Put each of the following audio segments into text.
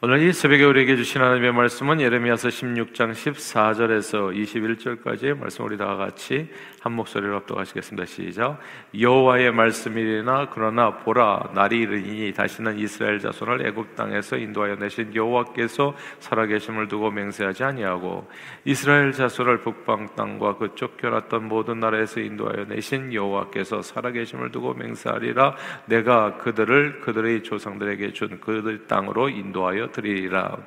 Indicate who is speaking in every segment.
Speaker 1: 오늘 이 새벽에 우리에게 주신 하나님의 말씀은 예레미야서 16장 14절에서 21절까지의 말씀 우리 다 같이 한 목소리로 합독하시겠습니다. 시작. 여호와의 말씀이나 그러나 보라 날이 이르니 다시는 이스라엘 자손을 애굽 땅에서 인도하여 내신 여호와께서 살아계심을 두고 맹세하지 아니하고 이스라엘 자손을 북방 땅과 그 쫓겨났던 모든 나라에서 인도하여 내신 여호와께서 살아계심을 두고 맹세하리라 내가 그들을 그들의 조상들에게 준 그들 땅으로 인도하여 드리리라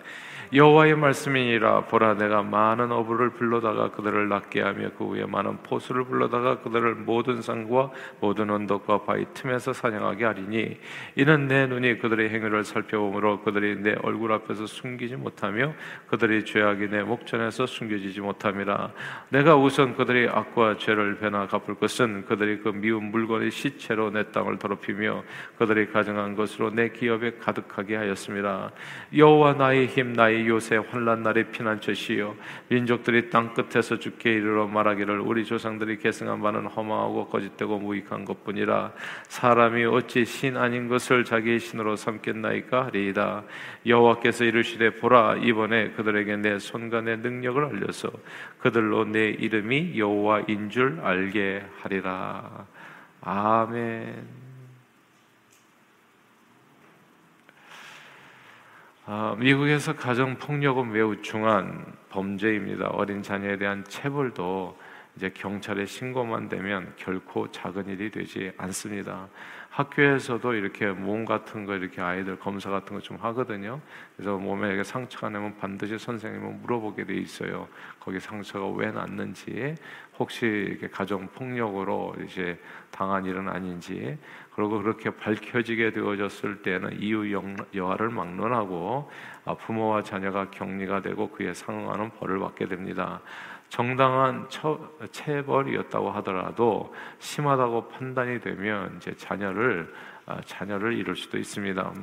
Speaker 1: 여호와의 말씀이니라. 보라 내가 많은 어부를 불러다가 그들을 낫게 하며 그 위에 많은 포수를 불러다가 그들을 모든 산과 모든 언덕과 바위 틈에서 사냥하게 하리니 이는 내 눈이 그들의 행위를 살펴보므로 그들이 내 얼굴 앞에서 숨기지 못하며 그들이 죄악이 내 목전에서 숨겨지지 못함이라. 내가 우선 그들의 악과 죄를 배나 갚을 것은 그들이 그 미운 물건의 시체로 내 땅을 더럽히며 그들이 가정한 것으로 내 기업에 가득하게 하였습니다. 여호와 나의 힘 나의 요새 환란 날의 피난처시요 민족들이 땅 끝에서 죽게 이르러 말하기를 우리 조상들이 계승한 바는 허망하고 거짓되고 무익한 것뿐이라 사람이 어찌 신 아닌 것을 자기의 신으로 삼겠나이까 하리이다 여호와께서 이르시되 보라 이번에 그들에게 내 손과 내 능력을 알려서 그들로 내 이름이 여호와인 줄 알게 하리라 아멘. 아, 미국에서 가정 폭력은 매우 중한 범죄입니다. 어린 자녀에 대한 체벌도 이제 경찰에 신고만 되면 결코 작은 일이 되지 않습니다. 학교에서도 이렇게 몸 같은 거 이렇게 아이들 검사 같은 거 좀 하거든요. 그래서 몸에 이렇게 상처가 나면 반드시 선생님은 물어보게 돼 있어요. 거기 상처가 왜 났는지, 혹시 이렇게 가정 폭력으로 이제 당한 일은 아닌지, 그리고 그렇게 밝혀지게 되어졌을 때는 이유 여하를 막론하고 아, 부모와 자녀가 격리가 되고 그에 상응하는 벌을 받게 됩니다. 정당한 처, 체벌이었다고 하더라도 심하다고 판단이 되면 이제 자녀를 아, 자녀를 잃을 수도 있습니다.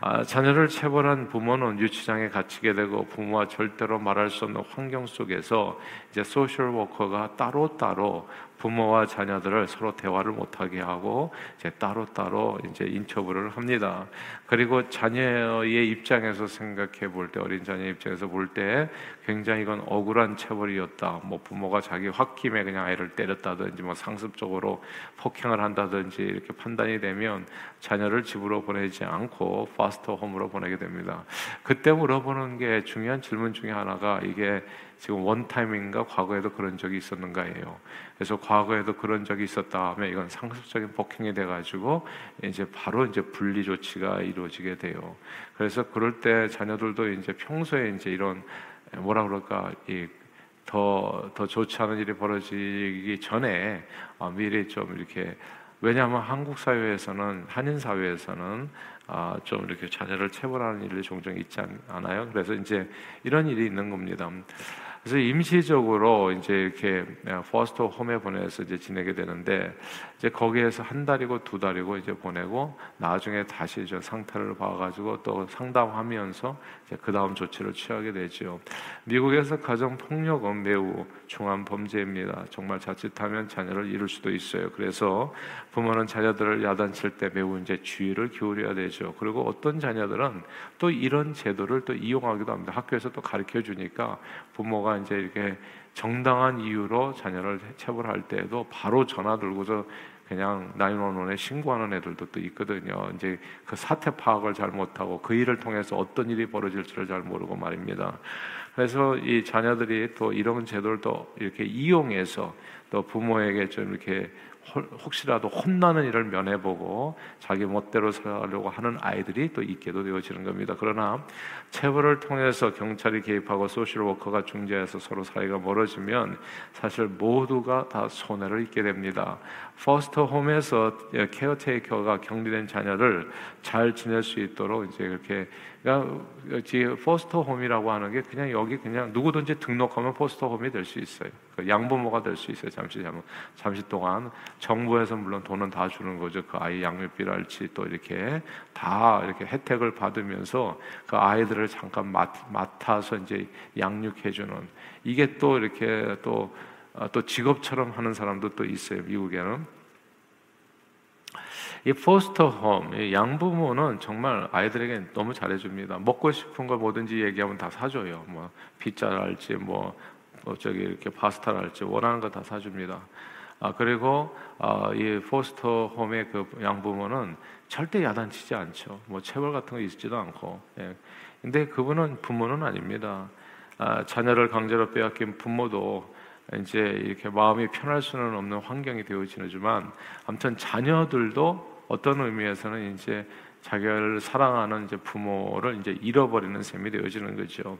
Speaker 1: 아, 자녀를 체벌한 부모는 유치장에 갇히게 되고 부모와 절대로 말할 수 없는 환경 속에서 이제 social worker가 따로 따로 부모와 자녀들을 서로 대화를 못하게 하고 이제 따로 따로 이제 인터뷰를 합니다. 그리고 자녀의 입장에서 생각해 볼 때 어린 자녀 입장에서 볼 때 굉장히 이건 억울한 체벌이었다. 뭐 부모가 자기 홧김에 그냥 아이를 때렸다든지 뭐 상습적으로 폭행을 한다든지 이렇게 판단이 되면 자녀를 집으로 보내지 않고 foster home으로 보내게 됩니다. 그때 물어보는 게 중요한 질문 중에 하나가 이게 지금 원타임인가 과거에도 그런 적이 있었는가예요. 그래서 과거에도 그런 적이 있었다 하면 이건 상습적인 폭행이 돼가지고 이제 바로 이제 분리 조치가 이루어지게 돼요. 그래서 그럴 때 자녀들도 이제 평소에 이제 이런 뭐라 그럴까 이 더, 더 좋지 않은 일이 벌어지기 전에 어, 미리 좀 이렇게 왜냐하면 한국 사회에서는 한인 사회에서는 아, 좀 이렇게 자녀를 체벌하는 일이 종종 있지 않 아요. 그래서 이제 이런 일이 있는 겁니다. 그래서 임시적으로 이제 이렇게 포스터 홈에 보내서 이제 지내게 되는데 이제 거기에서 한 달이고 두 달이고 이제 보내고 나중에 다시 저 상태를 봐가지고 또 상담하면서 이제 그 다음 조치를 취하게 되죠. 미국에서 가정 폭력은 매우 중한 범죄입니다. 정말 자칫하면 자녀를 잃을 수도 있어요. 그래서 부모는 자녀들을 야단칠 때 매우 이제 주의를 기울여야 되죠. 그리고 어떤 자녀들은 또 이런 제도를 또 이용하기도 합니다. 학교에서 또 가르쳐 주니까 부모가 이제 이렇게 정당한 이유로 자녀를 체벌할 때에도 바로 전화 들고서 그냥 911에 신고하는 애들도 또 있거든요. 이제 그 사태 파악을 잘 못하고 그 일을 통해서 어떤 일이 벌어질지를 잘 모르고 말입니다. 그래서 이 자녀들이 또 이런 제도를 또 이렇게 이용해서 또 부모에게 좀 이렇게 혹시라도 혼나는 일을 면해보고 자기 멋대로 살려고 하는 아이들이 또 있게도 되어지는 겁니다. 그러나 체벌을 통해서 경찰이 개입하고 social worker가 중재해서 서로 사이가 멀어지면 사실 모두가 다 손해를 입게 됩니다. foster home에서 케어테이커가 격리된 자녀를 잘 지낼 수 있도록 이제 이렇게 그러니까 foster home이라고 하는 게 그냥 여기 그냥 누구든지 등록하면 foster home이 될 수 있어요. 그 양부모가 될 수 있어요. 잠시 잠시 동안 정부에서 물론 돈은 다 주는 거죠. 그 아이 양육비랄지 또 이렇게 다 이렇게 혜택을 받으면서 그 아이들을 잠깐 맡, 맡아서 이제 양육해 주는 이게 또 이렇게 또또 아, 직업처럼 하는 사람도 또 있어요. 미국에는 이 포스터 홈, 이 양부모는 정말 아이들에게 너무 잘해줍니다. 먹고 싶은 걸 뭐든지 얘기하면 다 사줘요. 뭐 피자랄지 뭐, 뭐 저기 이렇게 파스타랄지 원하는 거 다 사줍니다. 아 그리고 아, 이 포스터 홈의 그 양부모는 절대 야단치지 않죠. 뭐 체벌 같은 거 있지도 않고. 예. 근데 그분은 부모는 아닙니다. 아, 자녀를 강제로 빼앗긴 부모도 이제 이렇게 마음이 편할 수는 없는 환경이 되어지지만 아무튼 자녀들도 어떤 의미에서는 이제 자기를 사랑하는 이제 부모를 이제 잃어버리는 셈이 되어지는 거죠.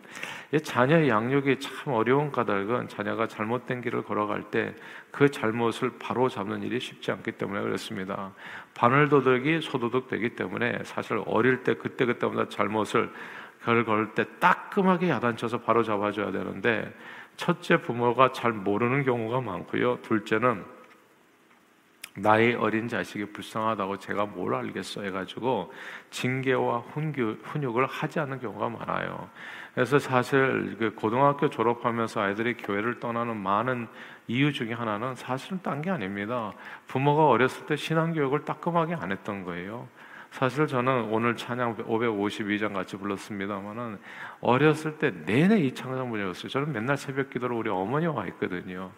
Speaker 1: 자녀의 양육이 참 어려운 까닭은 자녀가 잘못된 길을 걸어갈 때 그 잘못을 바로 잡는 일이 쉽지 않기 때문에 그렇습니다. 바늘도둑이 소도둑되기 때문에 사실 어릴 때 그때 그때마다 잘못을 걸을 때 따끔하게 야단쳐서 바로 잡아줘야 되는데 첫째 부모가 잘 모르는 경우가 많고요. 둘째는 나의 어린 자식이 불쌍하다고 제가 뭘 알겠어 해가지고 징계와 훈육, 을 하지 않는 경우가 많아요. 그래서 사실 그 고등학교 졸업하면서 아이들이 교회를 떠나는 많은 이유 중에 하나는 사실은 딴 게 아닙니다. 부모가 어렸을 때 신앙 교육을 따끔하게 안 했던 거예요. 사실 저는 오늘 찬양 552장 같이 불렀습니다만은 어렸을 때 내내 이 찬양 부르었어요. 저는 맨날 새벽 기도를 우리 어머니와 했거든요.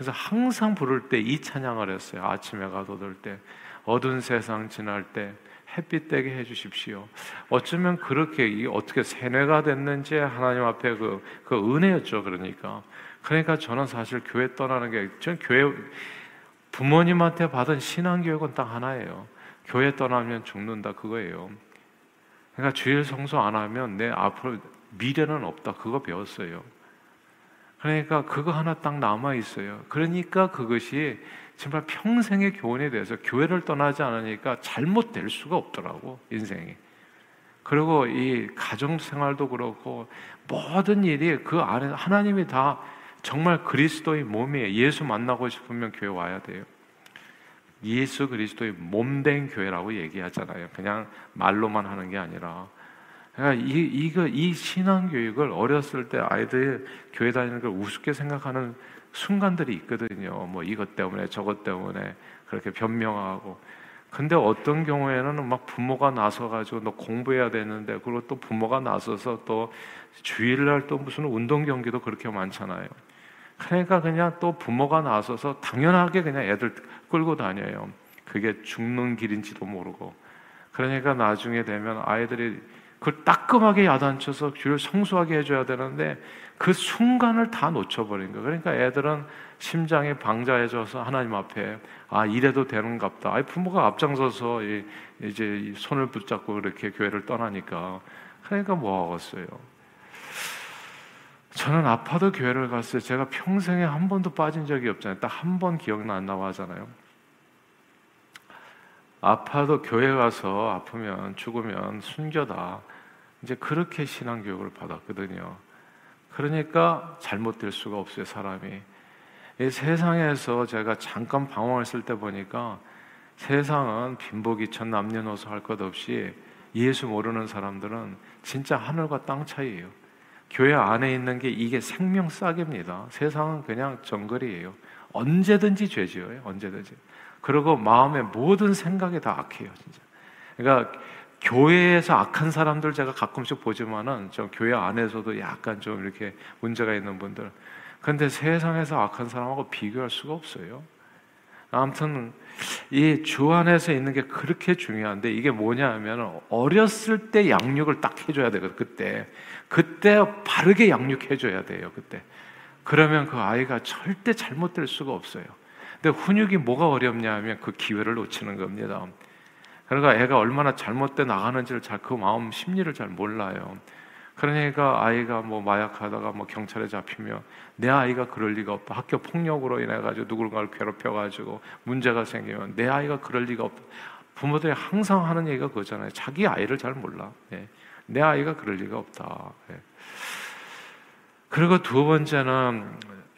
Speaker 1: 그래서 항상 부를 때 이 찬양을 했어요. 아침에 가도 들 때, 어두운 세상 지날 때 햇빛 되게 해주십시오. 어쩌면 그렇게 어떻게 세뇌가 됐는지 하나님 앞에 그, 그 은혜였죠. 그러니까. 그러니까 저는 사실 교회 떠나는 게, 전 교회, 부모님한테 받은 신앙교육은 딱 하나예요. 교회 떠나면 죽는다. 그거예요. 그러니까 주일 성수 안 하면 내 앞으로 미래는 없다. 그거 배웠어요. 그러니까 그거 하나 딱 남아 있어요. 그러니까 그것이 정말 평생의 교훈에 대해서 교회를 떠나지 않으니까 잘못될 수가 없더라고 인생이. 그리고 이 가정 생활도 그렇고 모든 일이 그 안에 하나님이 다 정말 그리스도의 몸이에요. 예수 만나고 싶으면 교회 와야 돼요. 예수 그리스도의 몸 된 교회라고 얘기하잖아요. 그냥 말로만 하는 게 아니라 그러니까 이, 이거, 이 신앙교육을 어렸을 때 아이들 교회 다니는 걸 우습게 생각하는 순간들이 있거든요. 뭐 이것 때문에 저것 때문에 그렇게 변명하고. 근데 어떤 경우에는 막 부모가 나서가지고 너 공부해야 되는데 그리고 또 부모가 나서서 또 주일날 또 무슨 운동 경기도 그렇게 많잖아요. 그러니까 그냥 또 부모가 나서서 당연하게 그냥 애들 끌고 다녀요. 그게 죽는 길인지도 모르고. 그러니까 나중에 되면 아이들이 그걸 따끔하게 야단쳐서 귀를 성수하게 해줘야 되는데 그 순간을 다 놓쳐버린 거예요. 그러니까 애들은 심장이 방자해져서 하나님 앞에 아 이래도 되는갑다. 아 부모가 앞장서서 이제 손을 붙잡고 그렇게 교회를 떠나니까 그러니까 뭐 하겠어요. 저는 아파도 교회를 갔어요. 제가 평생에 한 번도 빠진 적이 없잖아요. 딱 한 번 기억난다고 하잖아요. 아파도 교회 가서 아프면 죽으면 순교다. 이제 그렇게 신앙 교육을 받았거든요. 그러니까 잘못될 수가 없어요, 사람이. 이 세상에서 제가 잠깐 방황했을 때 보니까 세상은 빈복이천 남녀노소 할 것 없이 예수 모르는 사람들은 진짜 하늘과 땅 차이예요. 교회 안에 있는 게 이게 생명 싸개입니다. 세상은 그냥 정글이에요. 언제든지 죄 지어요. 언제든지. 그리고 마음의 모든 생각이 다 악해요, 진짜. 그러니까 교회에서 악한 사람들 제가 가끔씩 보지만은 저 교회 안에서도 약간 좀 이렇게 문제가 있는 분들. 근데 세상에서 악한 사람하고 비교할 수가 없어요. 아무튼 이 주 안에서 있는 게 그렇게 중요한데 이게 뭐냐 하면 어렸을 때 양육을 딱 해줘야 돼요. 그때 그때 바르게 양육해줘야 돼요. 그때 그러면 그 아이가 절대 잘못될 수가 없어요. 근데 훈육이 뭐가 어렵냐 하면 그 기회를 놓치는 겁니다. 그러니까 애가 얼마나 잘못돼 나가는지를 잘 그 마음 심리를 잘 몰라요. 그러니까 아이가 뭐 마약하다가 뭐 경찰에 잡히면 내 아이가 그럴 리가 없다. 학교 폭력으로 인해 가지고 누군가를 괴롭혀 가지고 문제가 생기면 내 아이가 그럴 리가 없다. 부모들이 항상 하는 얘기가 그거잖아요. 자기 아이를 잘 몰라. 예. 내 아이가 그럴 리가 없다. 예. 그리고 두 번째는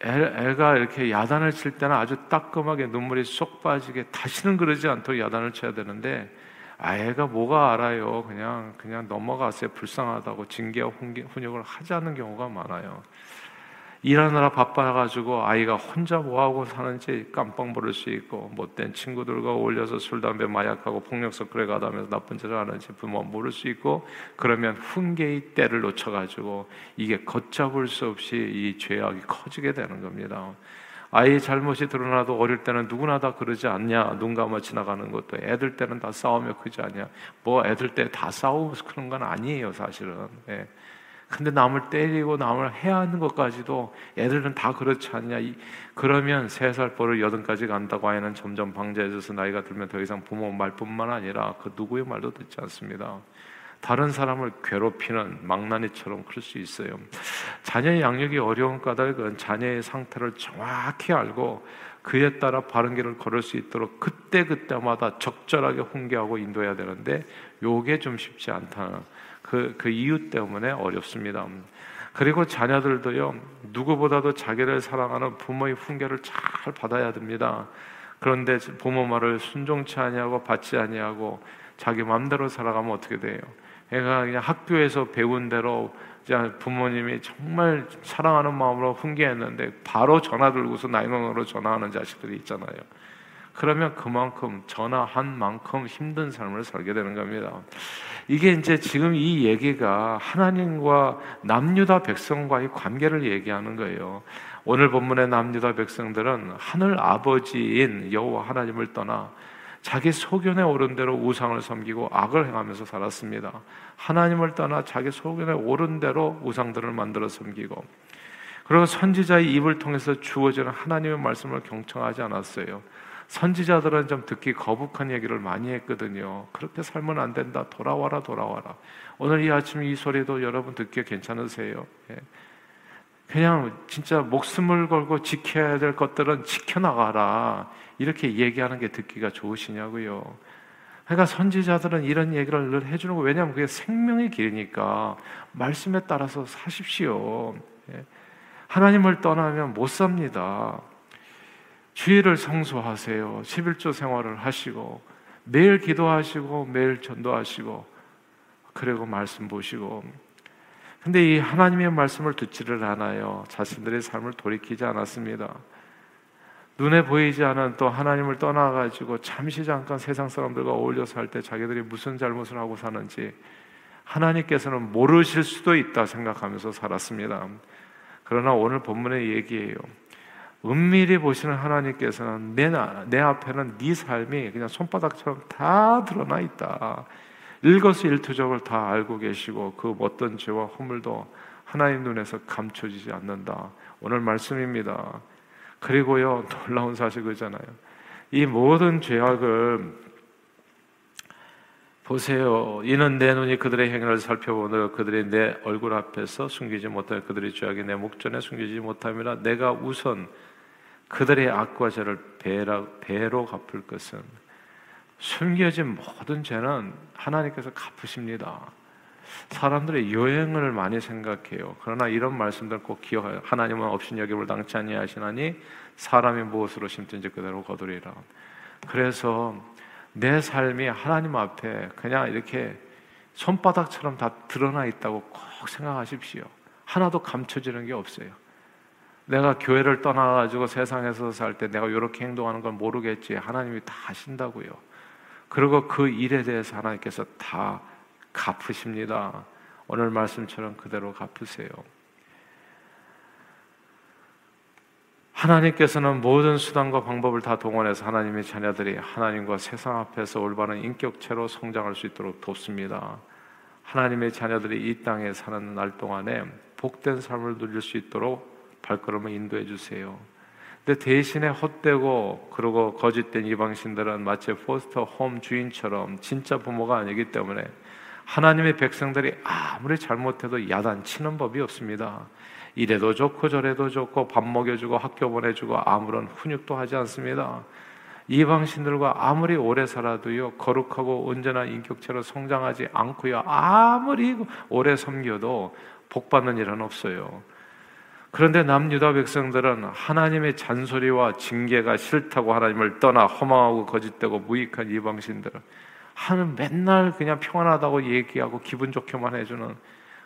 Speaker 1: 애, 가 이렇게 야단을 칠 때는 아주 따끔하게 눈물이 쏙 빠지게 다시는 그러지 않도록 야단을 쳐야 되는데 아, 애가 뭐가 알아요. 그냥, 그냥 넘어가세요. 불쌍하다고 징계와 훈육을 하지 않는 경우가 많아요. 일하느라 바빠가지고 아이가 혼자 뭐하고 사는지 깜빡 모를 수 있고 못된 친구들과 어울려서 술, 담배, 마약하고 폭력 서클에 가다면서 나쁜 짓을 하는지 부모 모를 수 있고 그러면 훈계의 때를 놓쳐가지고 이게 걷잡을 수 없이 이 죄악이 커지게 되는 겁니다. 아이의 잘못이 드러나도 어릴 때는 누구나 다 그러지 않냐 눈 감아 지나가는 것도 애들 때는 다 싸우며 크지 않냐 뭐 애들 때 다 싸우면서 그런 건 아니에요 사실은 예. 근데 남을 때리고 남을 해야 하는 것까지도 애들은 다 그렇지 않냐. 그러면 세 살 버릇 여든까지 간다고 아이는 점점 방자해져서 나이가 들면 더 이상 부모 말뿐만 아니라 그 누구의 말도 듣지 않습니다. 다른 사람을 괴롭히는 망나니처럼 클수 있어요. 자녀의 양육이 어려운 까닭은 자녀의 상태를 정확히 알고 그에 따라 바른 길을 걸을 수 있도록 그때 그때마다 적절하게 훈계하고 인도해야 되는데 요게 좀 쉽지 않다. 그, 그 이유 때문에 어렵습니다. 그리고 자녀들도요, 누구보다도 자기를 사랑하는 부모의 훈계를 잘 받아야 됩니다. 그런데 부모 말을 순종치 아니하고 받지 아니하고 자기 마음대로 살아가면 어떻게 돼요? 애가 그냥 학교에서 배운 대로 부모님이 정말 사랑하는 마음으로 훈계했는데 바로 전화 들고서 나이너로 전화하는 자식들이 있잖아요. 그러면 그만큼 전화한 만큼 힘든 삶을 살게 되는 겁니다. 이게 이제 지금 이 얘기가 하나님과 남유다 백성과의 관계를 얘기하는 거예요. 오늘 본문의 남유다 백성들은 하늘 아버지인 여호와 하나님을 떠나 자기 소견에 오른 대로 우상을 섬기고 악을 행하면서 살았습니다. 하나님을 떠나 자기 소견에 오른 대로 우상들을 만들어 섬기고 그리고 선지자의 입을 통해서 주어지는 하나님의 말씀을 경청하지 않았어요. 선지자들은 좀 듣기 거북한 얘기를 많이 했거든요. 그렇게 살면 안 된다. 돌아와라, 돌아와라. 오늘 이 아침 이 소리도 여러분 듣기 괜찮으세요? 예. 그냥 진짜 목숨을 걸고 지켜야 될 것들은 지켜나가라. 이렇게 얘기하는 게 듣기가 좋으시냐고요. 그러니까 선지자들은 이런 얘기를 늘 해주는 거 왜냐하면 그게 생명의 길이니까 말씀에 따라서 사십시오. 예. 하나님을 떠나면 못 삽니다. 주의를 성소하세요. 11조 생활을 하시고 매일 기도하시고 매일 전도하시고 그리고 말씀 보시고 근데 이 하나님의 말씀을 듣지를 않아요. 자신들의 삶을 돌이키지 않았습니다. 눈에 보이지 않은 또 하나님을 떠나가지고 잠시 잠깐 세상 사람들과 어울려 살 때 자기들이 무슨 잘못을 하고 사는지 하나님께서는 모르실 수도 있다 생각하면서 살았습니다. 그러나 오늘 본문의 얘기예요. 은밀히 보시는 하나님께서는 내, 내 앞에는 네 삶이 그냥 손바닥처럼 다 드러나 있다. 일거수일투족을 다 알고 계시고 그 어떤 죄와 허물도 하나님 눈에서 감춰지지 않는다. 오늘 말씀입니다. 그리고요 놀라운 사실 그잖아요. 이 모든 죄악을 보세요. 이는 내 눈이 그들의 행위를 살펴보느 그들이 내 얼굴 앞에서 숨기지 못할 그들의 죄악이 내 목전에 숨기지 못함이라 내가 우선 그들의 악과 죄를 배라, 배로 갚을 것은 숨겨진 모든 죄는 하나님께서 갚으십니다. 사람들의 여행을 많이 생각해요. 그러나 이런 말씀들 꼭 기억해요. 하나님은 없인 여김을 당치 아니하시나니 사람이 무엇으로 심든지 그대로 거두리라. 그래서 내 삶이 하나님 앞에 그냥 이렇게 손바닥처럼 다 드러나 있다고 꼭 생각하십시오. 하나도 감춰지는 게 없어요. 내가 교회를 떠나가지고 세상에서 살 때 내가 이렇게 행동하는 건 모르겠지. 하나님이 다 아신다고요. 그리고 그 일에 대해서 하나님께서 다 갚으십니다. 오늘 말씀처럼 그대로 갚으세요. 하나님께서는 모든 수단과 방법을 다 동원해서 하나님의 자녀들이 하나님과 세상 앞에서 올바른 인격체로 성장할 수 있도록 돕습니다. 하나님의 자녀들이 이 땅에 사는 날 동안에 복된 삶을 누릴 수 있도록 발걸음을 인도해 주세요. 근데 대신에 헛되고 그러고 거짓된 이방신들은 마치 포스터 홈 주인처럼 진짜 부모가 아니기 때문에 하나님의 백성들이 아무리 잘못해도 야단치는 법이 없습니다. 이래도 좋고 저래도 좋고 밥 먹여주고 학교 보내주고 아무런 훈육도 하지 않습니다. 이방신들과 아무리 오래 살아도요 거룩하고 온전한 인격체로 성장하지 않고요 아무리 오래 섬겨도 복 받는 일은 없어요. 그런데 남유다 백성들은 하나님의 잔소리와 징계가 싫다고 하나님을 떠나 허망하고 거짓되고 무익한 이방신들 하는 맨날 그냥 평안하다고 얘기하고 기분 좋게만 해주는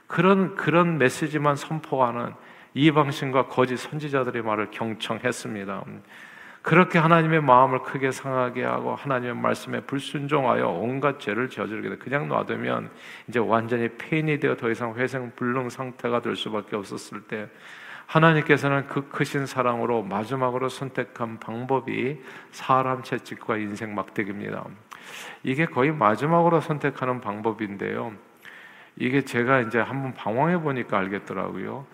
Speaker 1: 그런 그런 메시지만 선포하는 이방신과 거짓 선지자들의 말을 경청했습니다. 그렇게 하나님의 마음을 크게 상하게 하고 하나님의 말씀에 불순종하여 온갖 죄를 저지르게 돼 그냥 놔두면 이제 완전히 폐인이 되어 더 이상 회생 불능 상태가 될 수밖에 없었을 때 하나님께서는 그 크신 사랑으로 마지막으로 선택한 방법이 사람 채찍과 인생 막대기입니다. 이게 거의 마지막으로 선택하는 방법인데요. 이게 제가 이제 한번 방황해 보니까 알겠더라고요.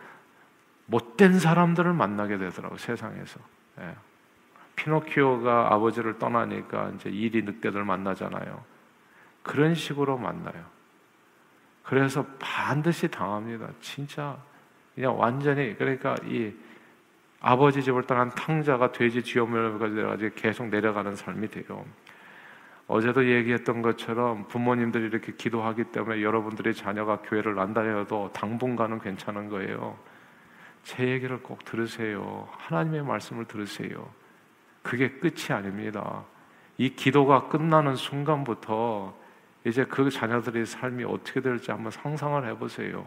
Speaker 1: 못된 사람들을 만나게 되더라고 세상에서. 예. 피노키오가 아버지를 떠나니까 이제 일이 늑대들 만나잖아요. 그런 식으로 만나요. 그래서 반드시 당합니다. 진짜 그냥 완전히 그러니까 이 아버지 집을 떠난 탕자가 돼지 쥐어물까지 내가지고 계속 내려가는 삶이 돼요. 어제도 얘기했던 것처럼 부모님들이 이렇게 기도하기 때문에 여러분들의 자녀가 교회를 안 다녀도 당분간은 괜찮은 거예요. 제 얘기를 꼭 들으세요. 하나님의 말씀을 들으세요. 그게 끝이 아닙니다. 이 기도가 끝나는 순간부터 이제 그 자녀들의 삶이 어떻게 될지 한번 상상을 해보세요.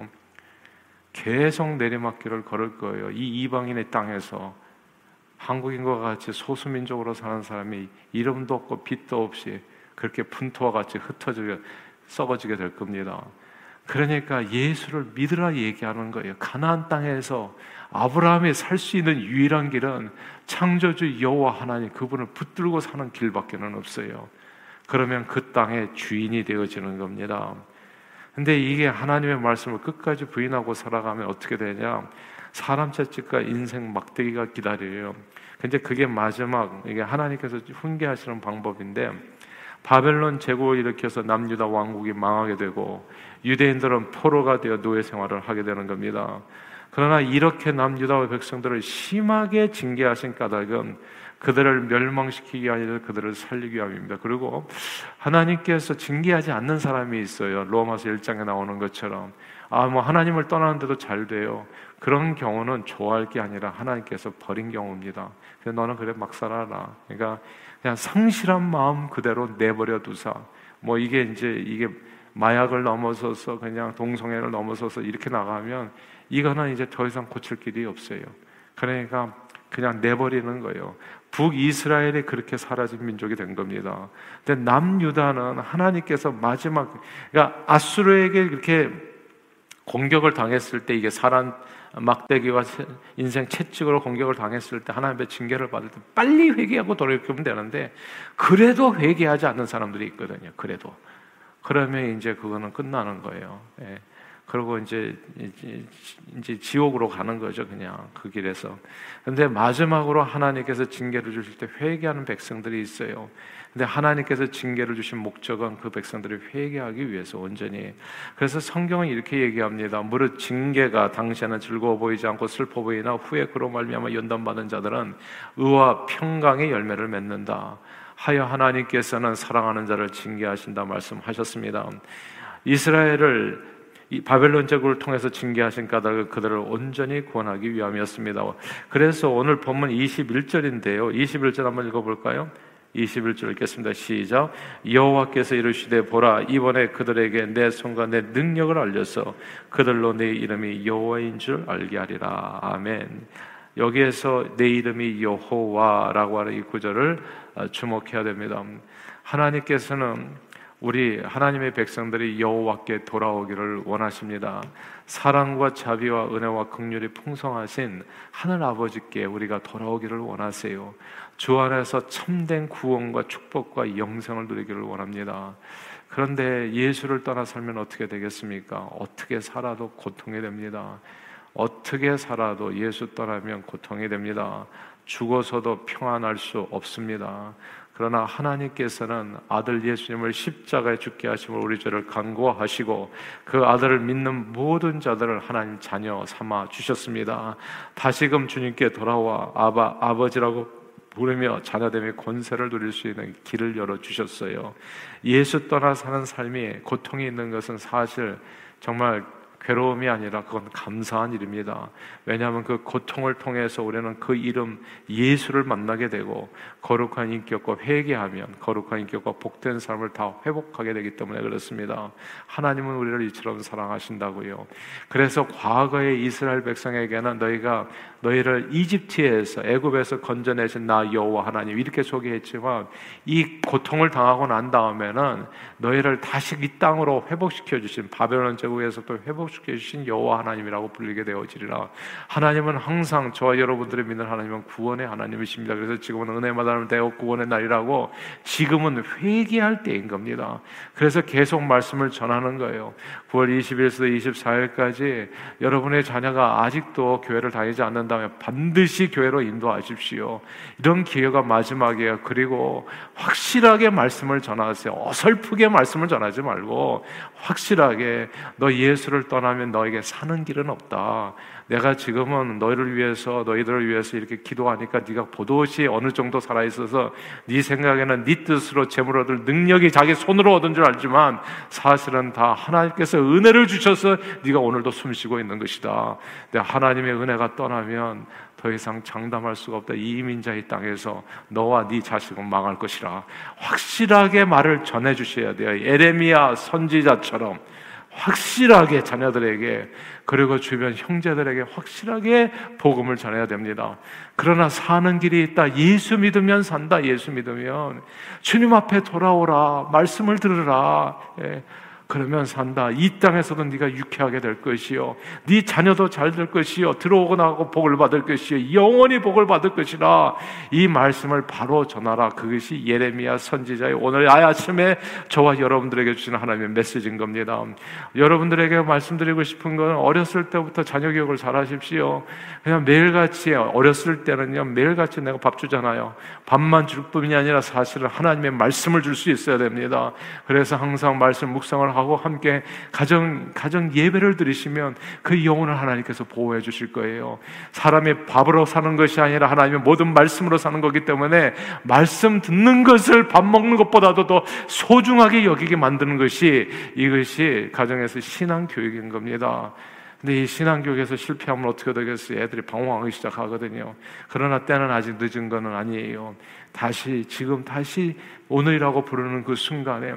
Speaker 1: 계속 내리막길을 걸을 거예요. 이 이방인의 땅에서 한국인과 같이 소수민족으로 사는 사람이 이름도 없고 빛도 없이 그렇게 분토와 같이 흩어지게 썩어지게 될 겁니다. 그러니까 예수를 믿으라 얘기하는 거예요. 가나안 땅에서 아브라함이 살 수 있는 유일한 길은 창조주 여호와 하나님 그분을 붙들고 사는 길밖에는 없어요. 그러면 그 땅의 주인이 되어지는 겁니다. 근데 이게 하나님의 말씀을 끝까지 부인하고 살아가면 어떻게 되냐? 사람 채찍과 인생 막대기가 기다려요. 근데 그게 마지막 이게 하나님께서 훈계하시는 방법인데 바벨론 제국을 일으켜서 남유다 왕국이 망하게 되고 유대인들은 포로가 되어 노예 생활을 하게 되는 겁니다. 그러나 이렇게 남유다의 백성들을 심하게 징계하신 까닭은 그들을 멸망시키기 아니라 그들을 살리기 위함입니다. 그리고 하나님께서 징계하지 않는 사람이 있어요. 로마서 1장에 나오는 것처럼 아 뭐 하나님을 떠나는데도 잘 돼요. 그런 경우는 좋아할 게 아니라 하나님께서 버린 경우입니다. 그래서 너는 그래 막 살아라. 그러니까 그냥 성실한 마음 그대로 내버려 두사. 뭐 이게 이제 이게 마약을 넘어서서 그냥 동성애를 넘어서서 이렇게 나가면 이거는 이제 더 이상 고칠 길이 없어요. 그러니까 그냥 내버리는 거예요. 북이스라엘이 그렇게 사라진 민족이 된 겁니다. 근데 남유다는 하나님께서 마지막, 그러니까 아수르에게 그렇게 공격을 당했을 때 이게 사람 막대기와 인생 채찍으로 공격을 당했을 때 하나님의 징계를 받을 때 빨리 회개하고 돌이키면 되는데 그래도 회개하지 않는 사람들이 있거든요. 그래도 그러면 이제 그거는 끝나는 거예요. 예. 그리고 이제 이제 지옥으로 가는 거죠, 그냥 그 길에서. 근데 마지막으로 하나님께서 징계를 주실 때 회개하는 백성들이 있어요. 근데 하나님께서 징계를 주신 목적은 그 백성들을 회개하기 위해서 온전히. 그래서 성경은 이렇게 얘기합니다. 무릇 징계가 당시에는 즐거워 보이지 않고 슬퍼 보이나 후에 그로 말미암아 연단받은 자들은 의와 평강의 열매를 맺는다. 하여 하나님께서는 사랑하는 자를 징계하신다 말씀하셨습니다. 이스라엘을 이 바벨론 제국을 통해서 징계하신 까닭을 그들을 온전히 구원하기 위함이었습니다. 그래서 오늘 본문 21절인데요. 21절 한번 읽어볼까요? 21절 읽겠습니다. 시작. 여호와께서 이르시되 보라 이번에 그들에게 내 손과 내 능력을 알려서 그들로 내 이름이 여호와인 줄 알게 하리라. 아멘. 여기에서 내 이름이 여호와라고 하는 이 구절을 주목해야 됩니다. 하나님께서는 우리 하나님의 백성들이 여호와께 돌아오기를 원하십니다. 사랑과 자비와 은혜와 긍휼이 풍성하신 하늘 아버지께 우리가 돌아오기를 원하세요. 주 안에서 참된 구원과 축복과 영생을 누리기를 원합니다. 그런데 예수를 떠나 살면 어떻게 되겠습니까? 어떻게 살아도 고통이 됩니다. 어떻게 살아도 예수 떠나면 고통이 됩니다. 죽어서도 평안할 수 없습니다. 그러나 하나님께서는 아들 예수님을 십자가에 죽게 하심을 우리 죄를 간구하시고 그 아들을 믿는 모든 자들을 하나님 자녀 삼아 주셨습니다. 다시금 주님께 돌아와 아바 아버지라고 부르며 자녀됨의 권세를 누릴 수 있는 길을 열어 주셨어요. 예수 떠나 사는 삶이 고통이 있는 것은 사실 정말 괴로움이 아니라 그건 감사한 일입니다. 왜냐하면 그 고통을 통해서 우리는 그 이름 예수를 만나게 되고 거룩한 인격과 회개하면 거룩한 인격과 복된 삶을 다 회복하게 되기 때문에 그렇습니다. 하나님은 우리를 이처럼 사랑하신다고요. 그래서 과거의 이스라엘 백성에게는 너희가 너희를 이집트에서 애굽에서 건져내신 나 여호와 하나님 이렇게 소개했지만 이 고통을 당하고 난 다음에는 너희를 다시 이 땅으로 회복시켜 주신 바벨론 제국에서 또 회복시켜 주신 여호와 하나님이라고 불리게 되어지리라. 하나님은 항상 저와 여러분들이 믿는 하나님은 구원의 하나님이십니다. 그래서 지금은 은혜마다 는 대어 구원의 날이라고 지금은 회개할 때인 겁니다. 그래서 계속 말씀을 전하는 거예요. 9월 20일에서 24일까지 여러분의 자녀가 아직도 교회를 다니지 않는다면 반드시 교회로 인도하십시오. 이런 기회가 마지막이에요. 그리고 확실하게 말씀을 전하세요. 어설프게 말씀을 전하지 말고 확실하게 너 예수를 떠나면 너에게 사는 길은 없다. 내가 지금은 너희를 위해서 너희들을 위해서 이렇게 기도하니까 네가 보도시 어느 정도 살아 있어서 네 생각에는 네 뜻으로 재물 얻을 능력이 자기 손으로 얻은 줄 알지만 사실은 다 하나님께서 은혜를 주셔서 네가 오늘도 숨쉬고 있는 것이다. 근데 하나님의 은혜가 떠나면 더 이상 장담할 수가 없다. 이 이민자의 땅에서 너와 네 자식은 망할 것이라. 확실하게 말을 전해 주셔야 돼요. 에레미야 선지자처럼 확실하게 자녀들에게 그리고 주변 형제들에게 확실하게 복음을 전해야 됩니다. 그러나 사는 길이 있다. 예수 믿으면 산다. 예수 믿으면 주님 앞에 돌아오라. 말씀을 들으라. 예. 그러면 산다. 이 땅에서도 네가 유쾌하게 될 것이요. 네 자녀도 잘 될 것이요. 들어오고 나고 복을 받을 것이요. 영원히 복을 받을 것이라. 이 말씀을 바로 전하라. 그것이 예레미야 선지자의 오늘 아침에 저와 여러분들에게 주시는 하나님의 메시지인 겁니다. 여러분들에게 말씀드리고 싶은 건 어렸을 때부터 자녀 교육을 잘 하십시오. 그냥 매일같이 어렸을 때는요. 매일같이 내가 밥 주잖아요. 밥만 줄 뿐이 아니라 사실은 하나님의 말씀을 줄 수 있어야 됩니다. 그래서 항상 말씀 묵상을 하고 함께 가정 가정 예배를 드리시면 그 영혼을 하나님께서 보호해 주실 거예요. 사람이 밥으로 사는 것이 아니라 하나님의 모든 말씀으로 사는 거기 때문에 말씀 듣는 것을 밥 먹는 것보다도 더 소중하게 여기게 만드는 것이 이것이 가정에서 신앙 교육인 겁니다. 근데 이 신앙교육에서 실패하면 어떻게 되겠어요? 애들이 방황하기 시작하거든요. 그러나 때는 아직 늦은 것은 아니에요. 다시, 지금 다시 오늘이라고 부르는 그 순간에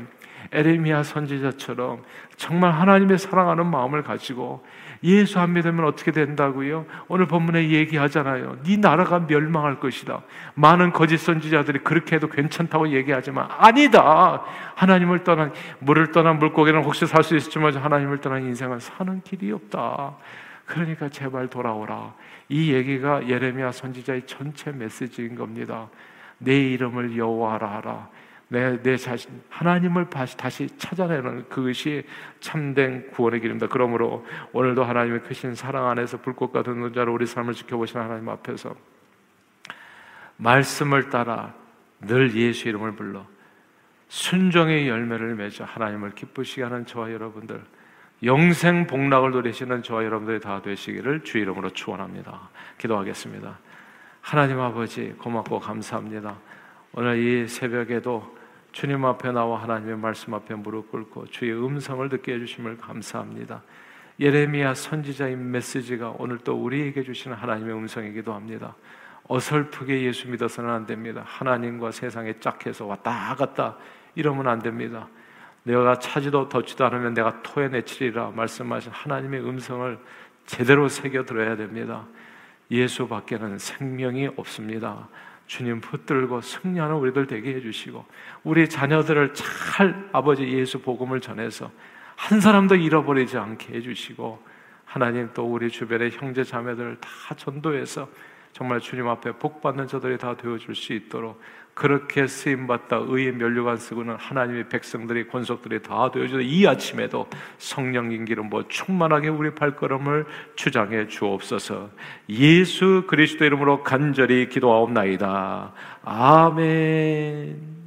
Speaker 1: 에레미야 선지자처럼 정말 하나님의 사랑하는 마음을 가지고 예수 안 믿으면 어떻게 된다고요? 오늘 본문에 얘기하잖아요. 네 나라가 멸망할 것이다. 많은 거짓 선지자들이 그렇게 해도 괜찮다고 얘기하지만 아니다. 하나님을 떠난 물을 떠난 물고기는 혹시 살 수 있을지만 하나님을 떠난 인생은 사는 길이 없다. 그러니까 제발 돌아오라. 이 얘기가 예레미야 선지자의 전체 메시지인 겁니다. 내 이름을 여호와라 하라. 내, 내 자신, 하나님을 다시, 찾아내는 그것이 참된 구원의 길입니다. 그러므로 오늘도 하나님의 크신 사랑 안에서 불꽃 같은 눈자로 우리 삶을 지켜보시는 하나님 앞에서 말씀을 따라 늘 예수 이름을 불러 순종의 열매를 맺어 하나님을 기쁘시게 하는 저와 여러분들 영생 복락을 누리시는 저와 여러분들이 다 되시기를 주 이름으로 축원합니다. 기도하겠습니다. 하나님 아버지 고맙고 감사합니다. 오늘 이 새벽에도 주님 앞에 나와 하나님의 말씀 앞에 무릎 꿇고 주의 음성을 듣게 해주심을 감사합니다. 예레미야 선지자의 메시지가 오늘 또 우리에게 주시는 하나님의 음성이기도 합니다. 어설프게 예수 믿어서는 안 됩니다. 하나님과 세상에 짝해서 왔다 갔다 이러면 안 됩니다. 내가 차지도 덧지도 않으면 내가 토해내치리라 말씀하신 하나님의 음성을 제대로 새겨 들어야 됩니다. 예수 밖에는 생명이 없습니다. 주님 붙들고 승리하는 우리들 되게 해주시고 우리 자녀들을 잘 아버지 예수 복음을 전해서 한 사람도 잃어버리지 않게 해주시고 하나님 또 우리 주변의 형제 자매들을 다 전도해서 정말 주님 앞에 복 받는 자들이 다 되어 줄 수 있도록 그렇게 쓰임 받다 의의 면류관 쓰고는 하나님의 백성들이 권속들이 다 되어주서 이 아침에도 성령님 기름 뭐 충만하게 우리 발걸음을 주장해 주옵소서. 예수 그리스도 이름으로 간절히 기도하옵나이다. 아멘.